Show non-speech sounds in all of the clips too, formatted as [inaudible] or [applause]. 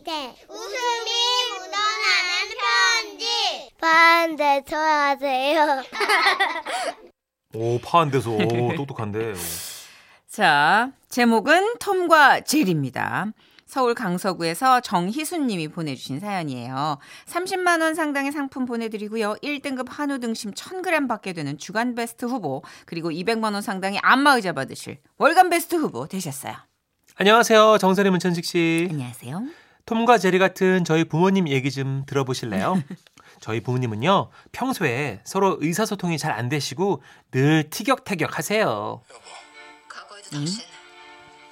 시대 웃음이 묻어나는 편지 반대 좋아하세요. [laughs] 오 파한데서 오, 똑똑한데. 자, 제목은 톰과 제리입니다. 서울 강서구에서 정희순 님이 보내주신 사연이에요. 30만 원 상당의 상품 보내드리고요. 1등급 한우 등심 1,000g 받게 되는 주간 베스트 후보 그리고 200만 원 상당의 안마의자 받으실 월간 베스트 후보 되셨어요. 안녕하세요 정선희 문천식 씨. 안녕하세요. 톰과 제리 같은 저희 부모님 얘기 좀 들어보실래요? [laughs] 저희 부모님은요 평소에 서로 의사소통이 잘 안 되시고 늘 티격태격 하세요. 과거에도 당신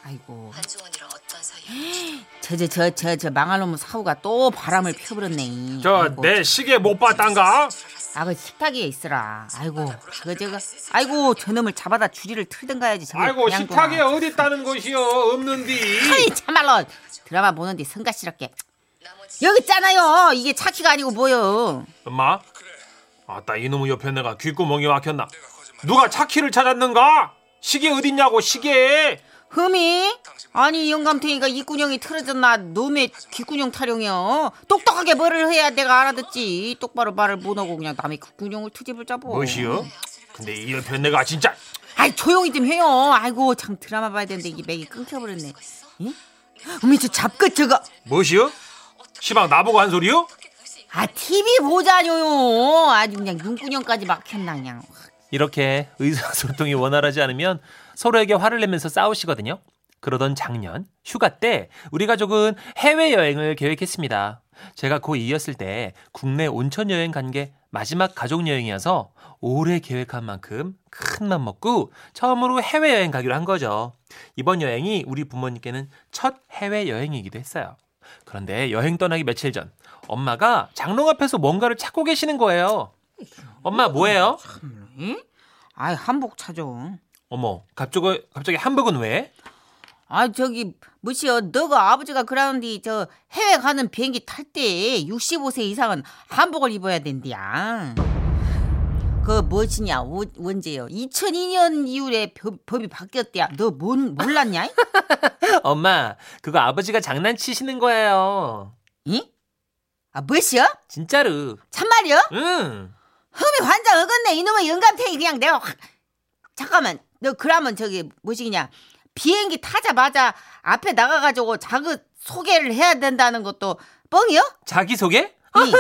아이고, 한수원이랑 어떤 사이였는지 [gasps] 저저 저 저 저 망할 놈의 사후가 또 바람을 피워버렸네. 저 내 시계 못 봤단가? 아, 그 식탁에 있으라. 아이고, 저거 저거. 아이고, 저놈을 잡아다 주리를 틀든가 해야지. 아이고 그냥 식탁에. 어디 있다는 것이요 없는디. 아이 참말로 드라마 보는데 성가시럽게 여기 있잖아요 이게 차키가 아니고 뭐요 엄마? 아따 이놈의 옆에 내가 귓구멍이 막혔나? 누가 차키를 찾았는가? 시계 어딨냐고 시계. 흠이? 아니 영감탱이가 이구녕이 틀어졌나? 놈의 귓구녕 타령이요. 똑똑하게 뭐를 해야 내가 알아듣지? 똑바로 말을 못하고 그냥 남의 귓구녕을 트집을 잡어 무엇이요? 근데 이 옆에 내가 진짜 아이 조용히 좀 해요. 아이고 참 드라마 봐야 되는데 이게 맥이 끊겨버렸네. 예? 어미 저 잡끝 저거. 무엇이요? 시방 나보고 한 소리요? 아 TV 보자뇨요. 아주 그냥 눈구녕까지 막혔나 그냥. 이렇게 의사소통이 원활하지 않으면 서로에게 화를 내면서 싸우시거든요. 그러던 작년 휴가 때 우리 가족은 해외 여행을 계획했습니다. 제가 고2였을 때 국내 온천 여행 간 게 마지막 가족 여행이어서 오래 계획한 만큼 큰 맘 먹고 처음으로 해외 여행 가기로 한 거죠. 이번 여행이 우리 부모님께는 첫 해외 여행이기도 했어요. 그런데 여행 떠나기 며칠 전 엄마가 장롱 앞에서 뭔가를 찾고 계시는 거예요. 엄마 뭐예요? 예? 아이 한복 찾아 어머, 갑자기 갑자기 한복은 왜? 아 저기 뭐시여 너가 아버지가 그러는데 저 해외 가는 비행기 탈 때 65세 이상은 한복을 입어야 된디야 그 무엇이냐 오- 언제요 2002년 이후에 법, 법이 바뀌었대야 너 뭔 몰랐냐 [laughs] 엄마, 그거 아버지가 장난치시는 거예요. 이? 아 무엇이여 진짜로. 참말이여 응. 흠이 환장 어긋네 이놈의 영감탱이 그냥 내가 확 잠깐만 너 그러면 저기 뭐시기냐 비행기 타자마자 앞에 나가가지고 자기 소개를 해야 된다는 것도 뻥이요? 자기 소개? 이.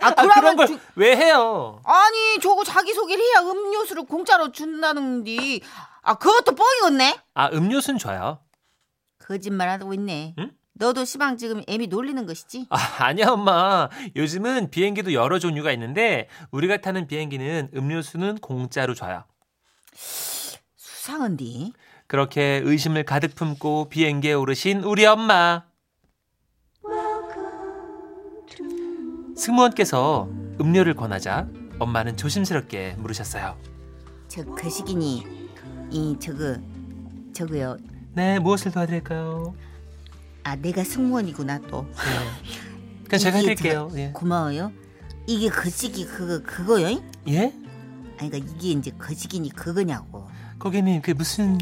아 [laughs] 아, 그러면 그런 걸 주- 왜 해요? 아니 저거 자기 소개를 해야 음료수를 공짜로 준다는데 아 그것도 뻥이었네 아, 음료수는 줘요. 거짓말하고 있네 응? 너도 시방 지금 애미 놀리는 것이지 아, 아니야, 엄마. 요즘은 비행기도 여러 종류가 있는데 우리가 타는 비행기는 음료수는 공짜로 줘요. 수상한디 그렇게 의심을 가득 품고 비행기에 오르신 우리 엄마. 승무원께서 음료를 권하자 엄마는 조심스럽게 물으셨어요. 저 거시기니 이 저거 저거요 네, 무엇을 도와드릴까요? 아 내가 승무원이구나 또 네. 그냥 제가 해드릴게요. 저- 예. 고마워요. 이게 거시기 그거 그거요? 예? 아니 그러니까 이게 이제 거시기니 그거냐고. 고객님, 그게 무슨.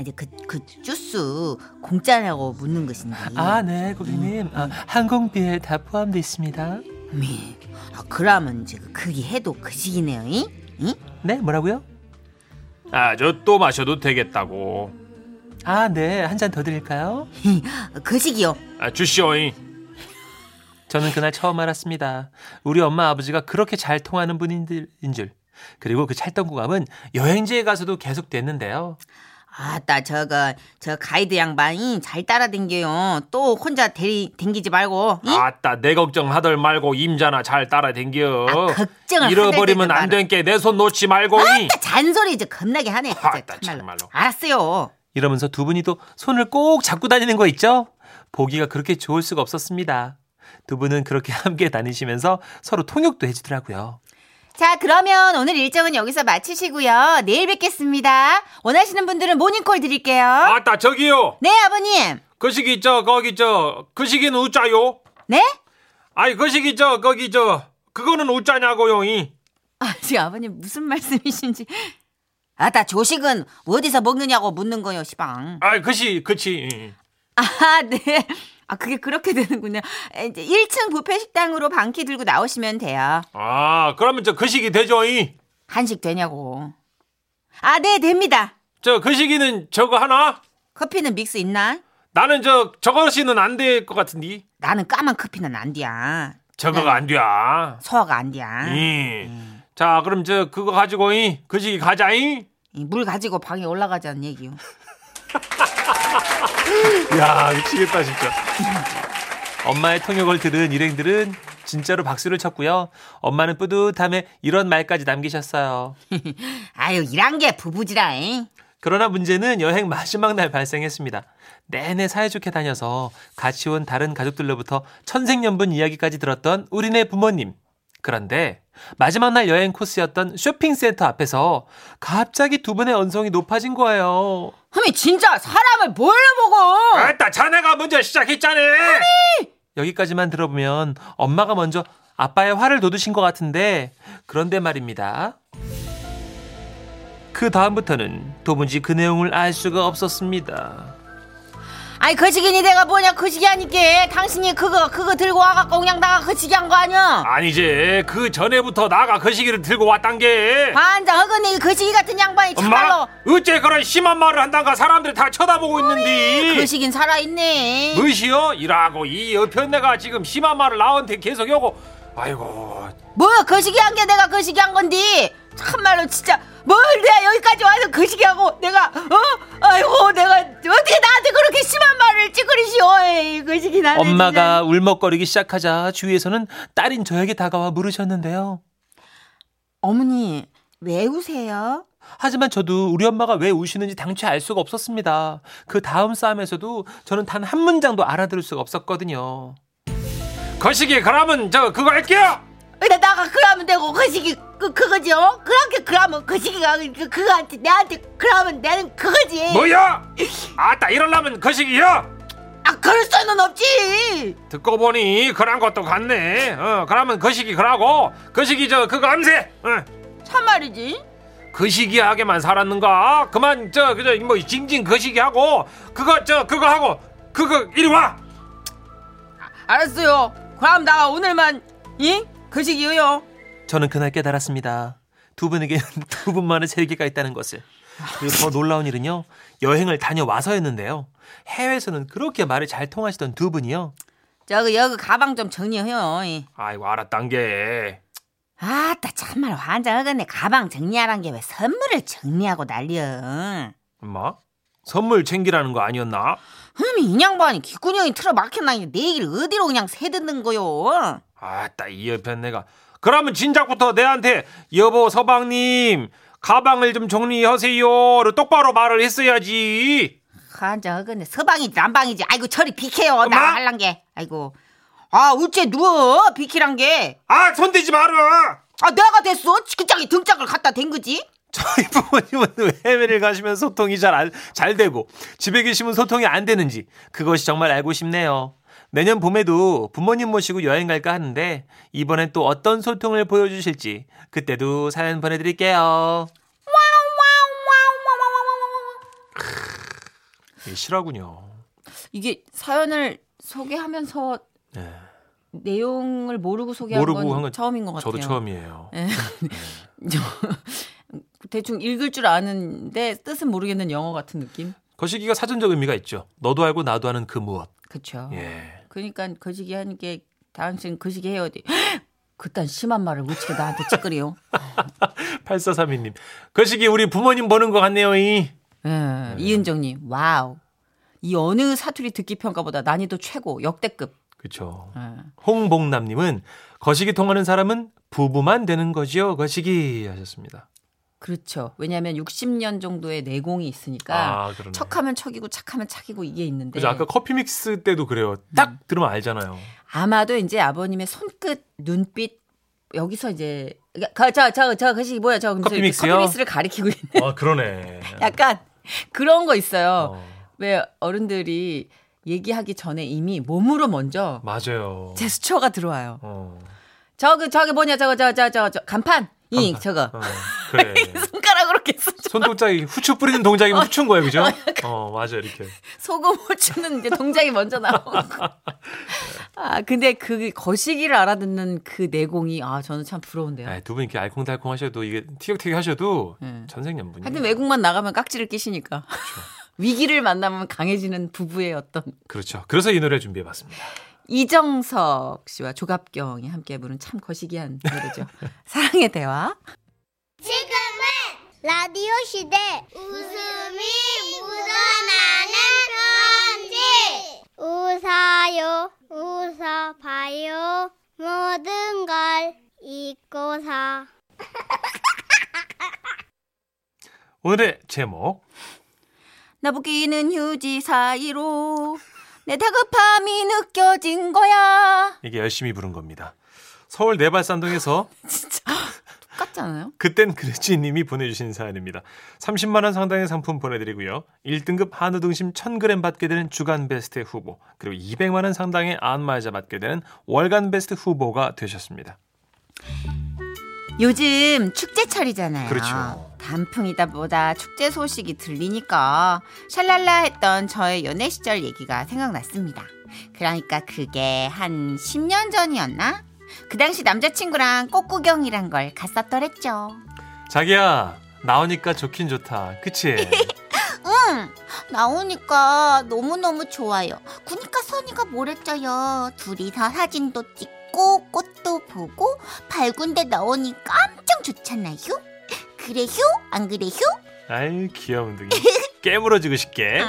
이제 그, 그 주스 공짜냐고 묻는 것인데. 아, 네, 고객님. 아, 항공비에 다 포함되어 있습니다. 미. 아 그러면 저 그게 해도 거시기네요. 이? 이? 네, 뭐라고요? 아, 저 또 마셔도 되겠다고. 아, 네, 한 잔 더 드릴까요? 거시기요. 아, 주시오잉. 저는 그날 처음 알았습니다. 우리 엄마 아버지가 그렇게 잘 통하는 분인 줄. 그리고 그 찰떡궁합은 여행지에 가서도 계속 됐는데요. 아따 저거 저 가이드 양반이 잘 따라댕겨요. 또 혼자 댕기지 말고. 이? 아따, 내 걱정하덜 말고 임자나 잘 따라댕겨. 아, 걱정을 잃어버리면 안 된 게 내 손 놓지 말고. 잉. 아따 잔소리 이제 겁나게 하네. 진짜 아따, 참말로. 참말로. 알았어요. 이러면서 두 분이 또 손을 꼭 잡고 다니는 거 있죠? 보기가 그렇게 좋을 수가 없었습니다. 두 분은 그렇게 함께 다니시면서 서로 통역도 해주더라고요. 자, 그러면 오늘 일정은 여기서 마치시고요. 내일 뵙겠습니다. 원하시는 분들은 모닝콜 드릴게요. 아따, 저기요. 네, 아버님. 그 시기 저 거기 저 그 시기는 우짜요? 네? 아니 그 시기 저 거기 저 그거는 우짜냐고요? 이. 아, 지금 아버님 무슨 말씀이신지. 아따, 조식은 어디서 먹느냐고 묻는 거요, 시방. 아이 그시 그치. 이. 아, 네. 아, 그게 그렇게 [laughs] 되는군요. 이제 1층 뷔페 식당으로 방키 들고 나오시면 돼요. 아, 그러면 저 거시기 되죠? 이? 한식 되냐고. 아, 네, 됩니다. 저 거시기는 저거 하나? 커피는 믹스 있나? 나는 저 저거시는 안 될 것 같은데. 나는 까만 커피는 안 돼야. 저거가 안 돼. 소화가 안 돼야. 이. 자, 그럼 저 그거 가지고 이 거시기 가자. 이. 이물 가지고 방에 올라가자는 얘기요. [laughs] 야, 미치겠다 진짜. 엄마의 통역을 들은 일행들은 진짜로 박수를 쳤고요. 엄마는 뿌듯함에 이런 말까지 남기셨어요. [laughs] 아유, 일한 게 부부지라 잉. 그러나 문제는 여행 마지막 날 발생했습니다. 내내 사이좋게 다녀서 같이 온 다른 가족들로부터 천생연분 이야기까지 들었던 우리네 부모님. 그런데 마지막 날 여행 코스였던 쇼핑센터 앞에서 갑자기 두 분의 언성이 높아진 거예요. 흠이 진짜 사람을 뭘로 보고? 아따, 자네가 먼저 시작했잖아. 여기까지만 들어보면 엄마가 먼저 아빠의 화를 돋우신 것 같은데 그런데 말입니다. 그 다음부터는 도무지 그 내용을 알 수가 없었습니다. 아니 거시기니 내가 뭐냐 거시기 하니까 당신이 그거 그거 들고 와갖고 그냥 나가 거시기 한 거 아니야? 아니지. 그 전에부터 나가 거시기를 들고 왔단 게. 반장 허근이 거시기 같은 양반이 참말로 어째 그런 심한 말을 한단가 사람들이 다 쳐다보고 있는데. 거시긴 살아있네. 무시요? 이라고 이 옆편 내가 지금 심한 말을 나한테 계속 요고. 아이고. 뭐야 거시기 한 게 내가 거시기 한 건데 참말로 진짜 뭘 내가 여기까지 와서 거시기 하고 내가 어 아이고 내가 어떻게 나한테 그렇게 심한 에이 거시기 나는 엄마가 울먹거리기 시작하자 주위에서는 딸인 저에게 다가와 물으셨는데요. 어머니 왜 우세요? 하지만 저도 우리 엄마가 왜 우시는지 당최 알 수가 없었습니다. 그 다음 싸움에서도 저는 단 한 문장도 알아들을 수가 없었거든요. 거시기 그러면 저 그거 할게요. 근데 나가 그러면 되고 거시기 그 그거지 어? 그렇게 그러면 거시기가 그 그거한테 내한테 그러면 나는 그거지 뭐야? [laughs] 아따 이럴라면 거시기요. 아 그럴 수는 없지 듣고 보니 그런 것도 같네. 어, 그러면 거시기 그러고 거시기 저 그거 암세. 어. 참말이지 거시기 하게만 살았는가? 그만 저 그저 뭐 징징 거시기 하고 그거 저 그거 하고 그거 이리 와. 알았어요 그럼 나 오늘만 이 거시기요 저는 그날 깨달았습니다. 두 분에게는 [laughs] 두 분만의 세계가 있다는 것을. 그리고 더 놀라운 일은요. 여행을 다녀와서였는데요. 해외에서는 그렇게 말을 잘 통하시던 두 분이요. 저기 여기 가방 좀 정리해요 이. 아이고 알았단 게. 아따 참말 환장하겠네 가방 정리하란 게 왜 선물을 정리하고 난리야 엄마 선물 챙기라는 거 아니었나? 흠이 이 양반이 기꾼형이 틀어 막혔나니 내 얘기를 어디로 그냥 새듣는 거요 아따 이 옆엔 내가 그러면 진작부터 내한테 여보 서방님 가방을 좀 정리하세요를 똑바로 말을 했어야지. 환장하겠네 서방이지 남방이지 아이고 저리 비켜요 엄마? 나 할란 게 아이고 아 어째 누워 비키란 게아 아 손대지 마라. 내가 됐어 그짝이 등짝을 갖다 댄 거지 저희 부모님은 왜 해외를 가시면 소통이 잘, 안- 잘 되고 집에 계시면 소통이 안 되는지 그것이 정말 알고 싶네요. 내년 봄에도 부모님 모시고 여행 갈까 하는데 이번엔 또 어떤 소통을 보여주실지 그때도 사연 보내드릴게요. 이게 실하군요. 이게 사연을 소개하면서 네. 내용을 모르고 소개한 모르고 건한건 처음인 것 같아요. 저도 처음이에요. 예. [laughs] [laughs] 저 대충 읽을 줄 아는데 뜻은 모르겠는 영어 같은 느낌. 거시기가 사전적 의미가 있죠. 너도 알고 나도 아는 그 무엇. 그렇죠. 예. 그러니까 거시기 하는 게 당신 거시기 해야 돼. [gasps] 그딴 심한 말을 어떻게 나한테 찌끄리요? 8432님. [laughs] 거시기 우리 부모님 보는 것 같네요. 이. 예. 이은정님, 와우. 이 어느 사투리 듣기 평가보다 난이도 최고 역대급. 그렇죠. 예. 홍봉남님은 거시기 통하는 사람은 부부만 되는 거지요. 거시기 하셨습니다. 그렇죠. 왜냐하면 60년 정도의 내공이 있으니까 아. 척하면 척이고 착하면 착이고 이게 있는데 그죠. 아까 커피 믹스 때도 그래요. 딱 음. 들으면 알잖아요. 아마도 이제 아버님의 손끝, 눈빛 여기서 이제 저저저 저 그시 뭐야 저 커피 믹스요? 커피 믹스를 가리키고 있는 아, 그러네. [laughs] 약간 [laughs] 그런 거 있어요. 어, 왜 어른들이 얘기하기 전에 이미 몸으로 먼저 맞아요. 제스처가 들어와요. 어, 저그 저기 뭐냐 저거 저저저저 간판 이 간판. 저거 어, 그래. [laughs] 손가락으로 계속 손동작이 후추 뿌리는 동작이면 후추인 거예요, 그죠? 어, 맞아 이렇게. 소금 후추는 이제 동작이 먼저 나오고. [laughs] 아, 근데 그 거시기를 알아듣는 그 내공이 아, 저는 참 부러운데요. 아, 두분 이렇게 알콩달콩 하셔도 이게 티격태격 하셔도 네. 전생연분이. 하여튼 외국만 나가면 깍지를 끼시니까. [laughs] 위기를 만나면 강해지는 부부의 어떤 그렇죠. 그래서 이 노래 준비해봤습니다. 이정석 씨와 조갑경이 함께 부른 참 거시기한 노래죠. [laughs] 사랑의 대화. 지금은 라디오 시대. 웃음이 묻어나는 편지. 웃어요 웃어봐요. 모든 걸 잊고서. [laughs] 오늘의 제목. 나부기는 휴지 사이로 내 다급함이 느껴진 거야. 이게 열심히 부른 겁니다. 서울 내발산동에서 [laughs] 진짜 똑같잖아요. 그땐 그랬지 님이 보내주신 사연입니다. 30만 원 상당의 상품 보내드리고요. 1등급 한우 등심 1,000g 받게 되는 주간 베스트 후보 그리고 200만 원 상당의 안마의자 받게 되는 월간 베스트 후보가 되셨습니다. 요즘 축제철이잖아요. 그렇죠. 단풍이다 보다 축제 소식이 들리니까 샬랄라 했던 저의 연애 시절 얘기가 생각났습니다. 그러니까 그게 한 10년 전이었나? 그 당시 남자친구랑 꽃구경이란 걸 갔었더랬죠. 자기야 나오니까 좋긴 좋다. 그치? [laughs] 응 나오니까 너무너무 좋아요 그니까 선이가 뭐랬어요 둘이서 사진도 찍고 꽃도 보고 밝은데 나오니 깜짝 좋잖아요. 그래요? 안 그래요? 아유 귀여운 둥이. [laughs] 깨물어주고 싶게.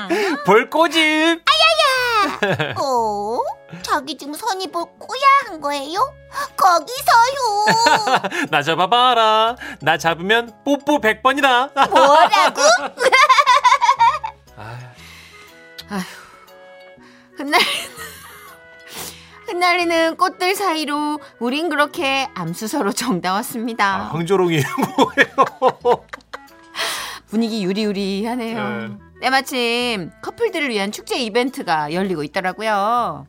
볼꼬집! [laughs] 어? 자기 지금 선이 볼 꼬야 한 거예요? 거기서요! [laughs] 나 잡아봐라. 나 잡으면 뽀뽀 100번이다. 뭐라고? 흩날 흩날리는 꽃들 사이로 우린 그렇게 암수서로 정다웠습니다. 아, 황조롱이 [laughs] 뭐예요 분위기 유리유리하네요. 네. 때마침 커플들을 위한 축제 이벤트가 열리고 있더라고요.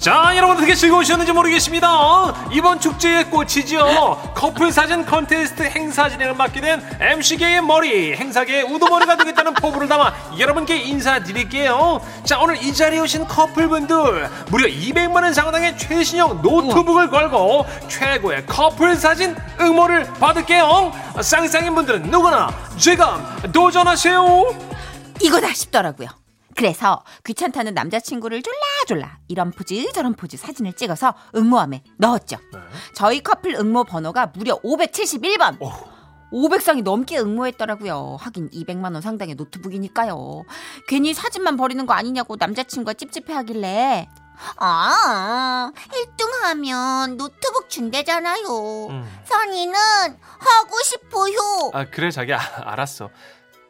자 여러분 어떻게 즐거우셨는지 모르겠습니다. 이번 축제의 꽃이죠. 커플 사진 컨테스트 행사 진행을 맡게 된 MC계의 머리 행사계의 우두머리가 되겠다는 포부를 담아 여러분께 인사드릴게요. 자 오늘 이 자리에 오신 커플분들 무려 200만원 상당의 최신형 노트북을 걸고 최고의 커플 사진 응모를 받을게요. 쌍쌍인 분들은 누구나 지금 도전하세요. 이거다 싶더라고요. 그래서 귀찮다는 남자친구를 졸라졸라 이런 포즈 저런 포즈 사진을 찍어서 응모함에 넣었죠. 저희 커플 응모 번호가 무려 571번. 500쌍이 넘게 응모했더라고요. 하긴 200만 원 상당의 노트북이니까요. 괜히 사진만 버리는 거 아니냐고 남자친구가 찝찝해하길래 아 1등 하면 노트북 준대잖아요 음. 선이는 하고 싶어요 아 그래 자기야 알았어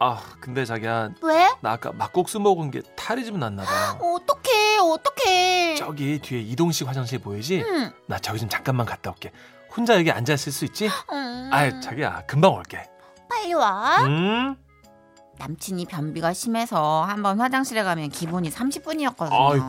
아 근데 자기야 왜? 나 아까 막국수 먹은 게 탈이 좀 났나 봐. 어떡해 어떡해 저기 뒤에 이동식 화장실 보이지? 응. 나 저기 좀 잠깐만 갔다 올게. 혼자 여기 앉아 있을 수 있지? 음, 아, 자기야 금방 올게. 빨리 와 음. 남친이 변비가 심해서 한번 화장실에 가면 기본이 30분이었거든요. 아이고.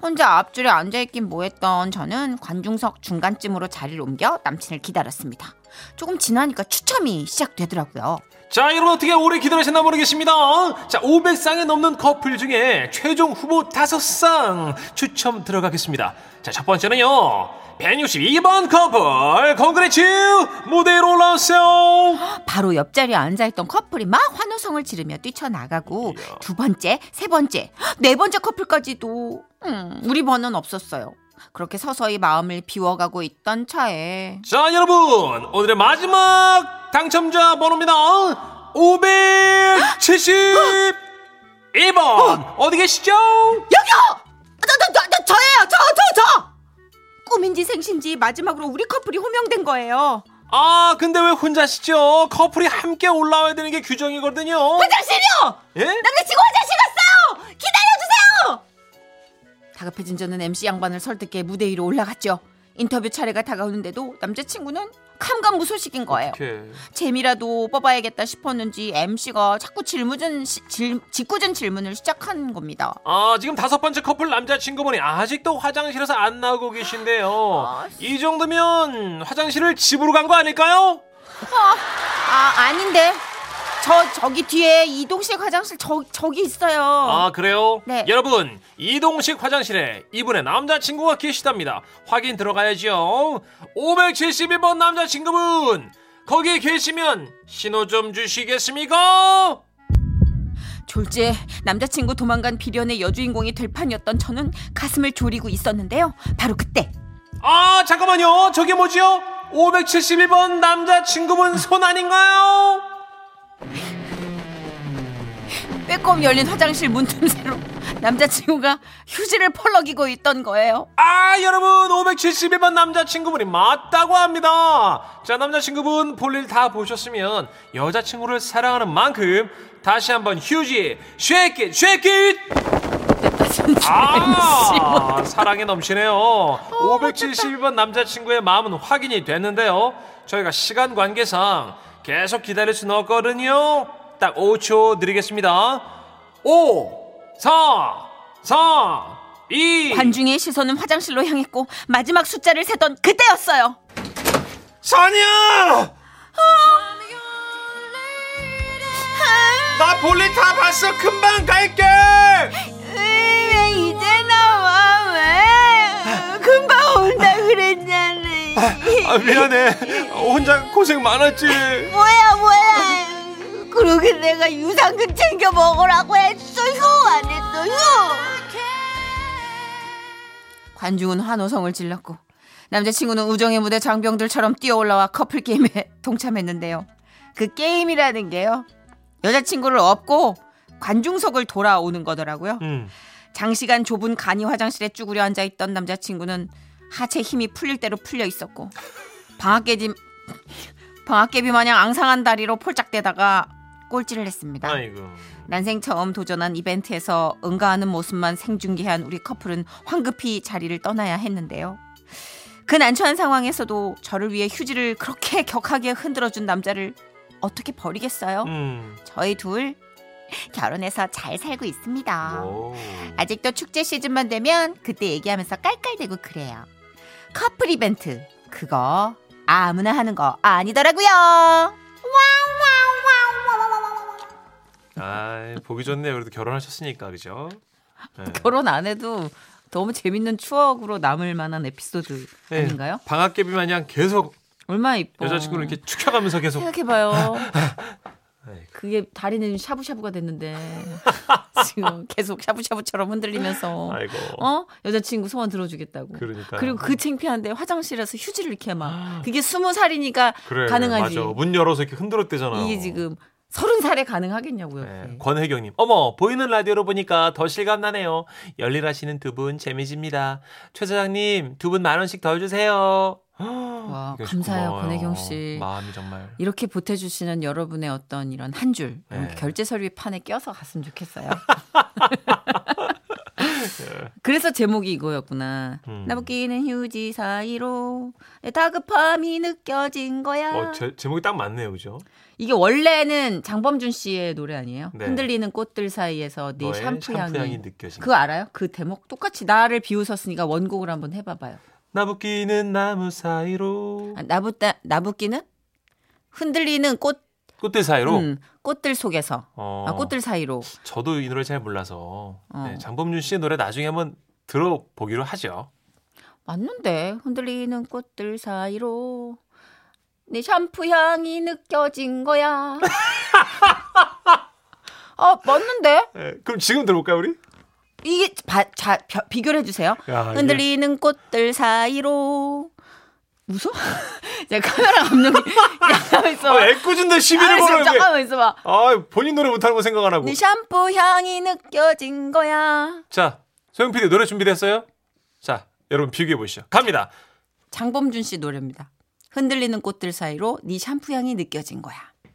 혼자 앞줄에 앉아있긴 뭐했던 저는 관중석 중간쯤으로 자리를 옮겨 남친을 기다렸습니다. 조금 지나니까 추첨이 시작되더라고요. 자, 여러분 어떻게 오래 기다리셨나 모르겠습니다. 자, 500쌍에 넘는 커플 중에 최종 후보 5쌍 추첨 들어가겠습니다. 자, 첫 번째는요. 162번 커플 congrats 무대로 올라오세요. 바로 옆자리에 앉아있던 커플이 막 환호성을 지르며 뛰쳐나가고 이야. 두 번째, 세 번째, 네 번째 커플까지도 음, 우리 번호는 없었어요. 그렇게 서서히 마음을 비워가고 있던 차에 자, 여러분 오늘의 마지막 당첨자 번호입니다. 572번 어 디 계시죠? 여기요! 저, 저, 저, 저, 저예요! 저, 저, 저! 꿈인지 생신지 마지막으로 우리 커플이 호명된 거예요. 아, 근데 왜 혼자시죠? 커플이 함께 올라와야 되는 게 규정이거든요. 화장실이요! 예? 남자친구 화장실 갔어요! 기다려주세요! 다급해진 저는 MC 양반을 설득해 무대 위로 올라갔죠. 인터뷰 차례가 다가오는데도 남자친구는 감감무소식인 거예요. 어떡해. 재미라도 뽑아야겠다 싶었는지 MC가 자꾸 질문은 시- 질, 짓궂은 질문을 시작한 겁니다. 아, 지금 다섯 번째 커플 남자친구분이 아직도 화장실에서 안 나오고 계신데요. 이 정도면 화장실을 집으로 간 거 아닐까요? 아 아닌데 저 저기 뒤에 이동식 화장실 저 저기 있어요. 아 그래요? 네. 여러분 이동식 화장실에 이분의 남자친구가 계시답니다. 확인 들어가야죠. 571번 남자친구분 거기 계시면 신호 좀 주시겠습니까? 졸지에 남자친구 도망간 비련의 여주인공이 될 판이었던 저는 가슴을 졸이고 있었는데요. 바로 그때 아 잠깐만요. 저게 뭐지요? 571번 남자친구분 손 아닌가요? 빼꼼 열린 화장실 문 틈새로 남자친구가 휴지를 펄럭이고 있던 거예요. 아 여러분 571번 남자친구분이 맞다고 합니다 자 남자친구분 볼일 다 보셨으면 여자친구를 사랑하는 만큼 다시 한번 휴지 쉐킷 쉐킷 아 [laughs] 사랑에 넘치네요 571번 남자친구의 마음은 확인이 됐는데요 저희가 시간 관계상 계속 기다릴 수는 없거든요 딱 5초 드리겠습니다 5 4 3 2 관중의 시선은 화장실로 향했고 마지막 숫자를 세던 그때였어요. 선이야! 나 볼일 다 봤어. 금방 갈게. 왜 이제 나와 왜? 금방 온다 그랬잖아. 아, 미안해. 혼자 고생 많았지. 뭐야 뭐야 그러게 내가 유산균 챙겨 먹으라고 했어요 안 했어요 관중은 환호성을 질렀고 남자친구는 우정의 무대 장병들처럼 뛰어올라와 커플 게임에 [laughs] 동참했는데요. 그 게임이라는 게요. 여자친구를 업고 관중석을 돌아오는 거더라고요. 음. 장시간 좁은 간이 화장실에 쭈그려 앉아 있던 남자친구는 하체 힘이 풀릴 대로 풀려 있었고 방학개비 방학개비 마냥 앙상한 다리로 폴짝대다가 꼴찌를 했습니다. 아이고. 난생 처음 도전한 이벤트에서 응가하는 모습만 생중계한 우리 커플은 황급히 자리를 떠나야 했는데요. 그 난처한 상황에서도 저를 위해 휴지를 그렇게 격하게 흔들어준 남자를 어떻게 버리겠어요? 음. 저희 둘 결혼해서 잘 살고 있습니다. 오. 아직도 축제 시즌만 되면 그때 얘기하면서 깔깔대고 그래요. 커플 이벤트 그거 아무나 하는 거 아니더라고요. 아, 보기 좋네요. 그래도 결혼하셨으니까 그죠? 네. 결혼 안 해도 너무 재밌는 추억으로 남을 만한 에피소드 네. 아닌가요? 방학개비 마냥 계속 얼마나 이뻐. 여자친구를 이렇게 축혀가면서 계속 생각해봐요. [laughs] 아이고. 그게 다리는 샤브샤브가 됐는데 [laughs] 지금 계속 샤브샤브처럼 흔들리면서 아이고. 어 여자친구 소원 들어주겠다고. 그러니까. 그리고 그 창피한데 화장실에서 휴지를 이렇게 막 그게 스무 살이니까 그래. 가능하지. 맞아. 문 열어서 이렇게 흔들었대잖아. 이게 지금 서른 살에 가능하겠냐고요. 네. 권혜경님, 어머 보이는 라디오로 보니까 더 실감 나네요. 열일하시는 두 분 재미집니다. 최 사장님 두 분 만 원씩 더 주세요. 와, 이거 감사해요, 고마워요. 권혜경 씨. 마음이 정말. 이렇게 보태주시는 여러분의 어떤 이런 한 줄 네. 결제 서류 판에 껴서 갔으면 좋겠어요. [laughs] 그래서 제목이 이거였구나. 음. 나붓기는 휴지 사이로 내 다급함이 느껴진 거야. 어, 제, 제목이 딱 맞네요, 그죠? 이게 원래는 장범준 씨의 노래 아니에요? 네. 흔들리는 꽃들 사이에서 네 너의 샴푸 향이. 느껴진. 그거 알아요? 그 대목 똑같이 나를 비웃었으니까 원곡을 한번 해봐봐요. 나붓기는 나무 사이로 아, 나붓다 나붓기는 흔들리는 꽃 꽃들 사이로. 음, 꽃들 속에서 어, 아, 꽃들 사이로 저도 이 노래 잘 몰라서 어. 네, 장범준 씨의 노래 나중에 한번 들어보기로 하죠. 맞는데 흔들리는 꽃들 사이로 내 샴푸 향이 느껴진 거야. 아 [laughs] 맞는데 네, 그럼 지금 들어볼까요, 우리? 이게 바, 자 벼- 비교를 해주세요. 야, 이게- 흔들리는 꽃들 사이로 웃어? 야 [laughs] 카메라 감독이 [laughs] 잠깐만 있어. 아, 애꿎은데 시비를 걸어요. 왜? 잠깐만 있어봐. 아, 본인 노래 못하는 거 생각 안 하고. 네 샴푸 향이 느껴진 거야. 자, 소영 PD 노래 준비됐어요? 자, 여러분 비교해 보시죠. 갑니다. 장범준 씨 노래입니다. 흔들리는 꽃들 사이로 네 샴푸 향이 느껴진 거야.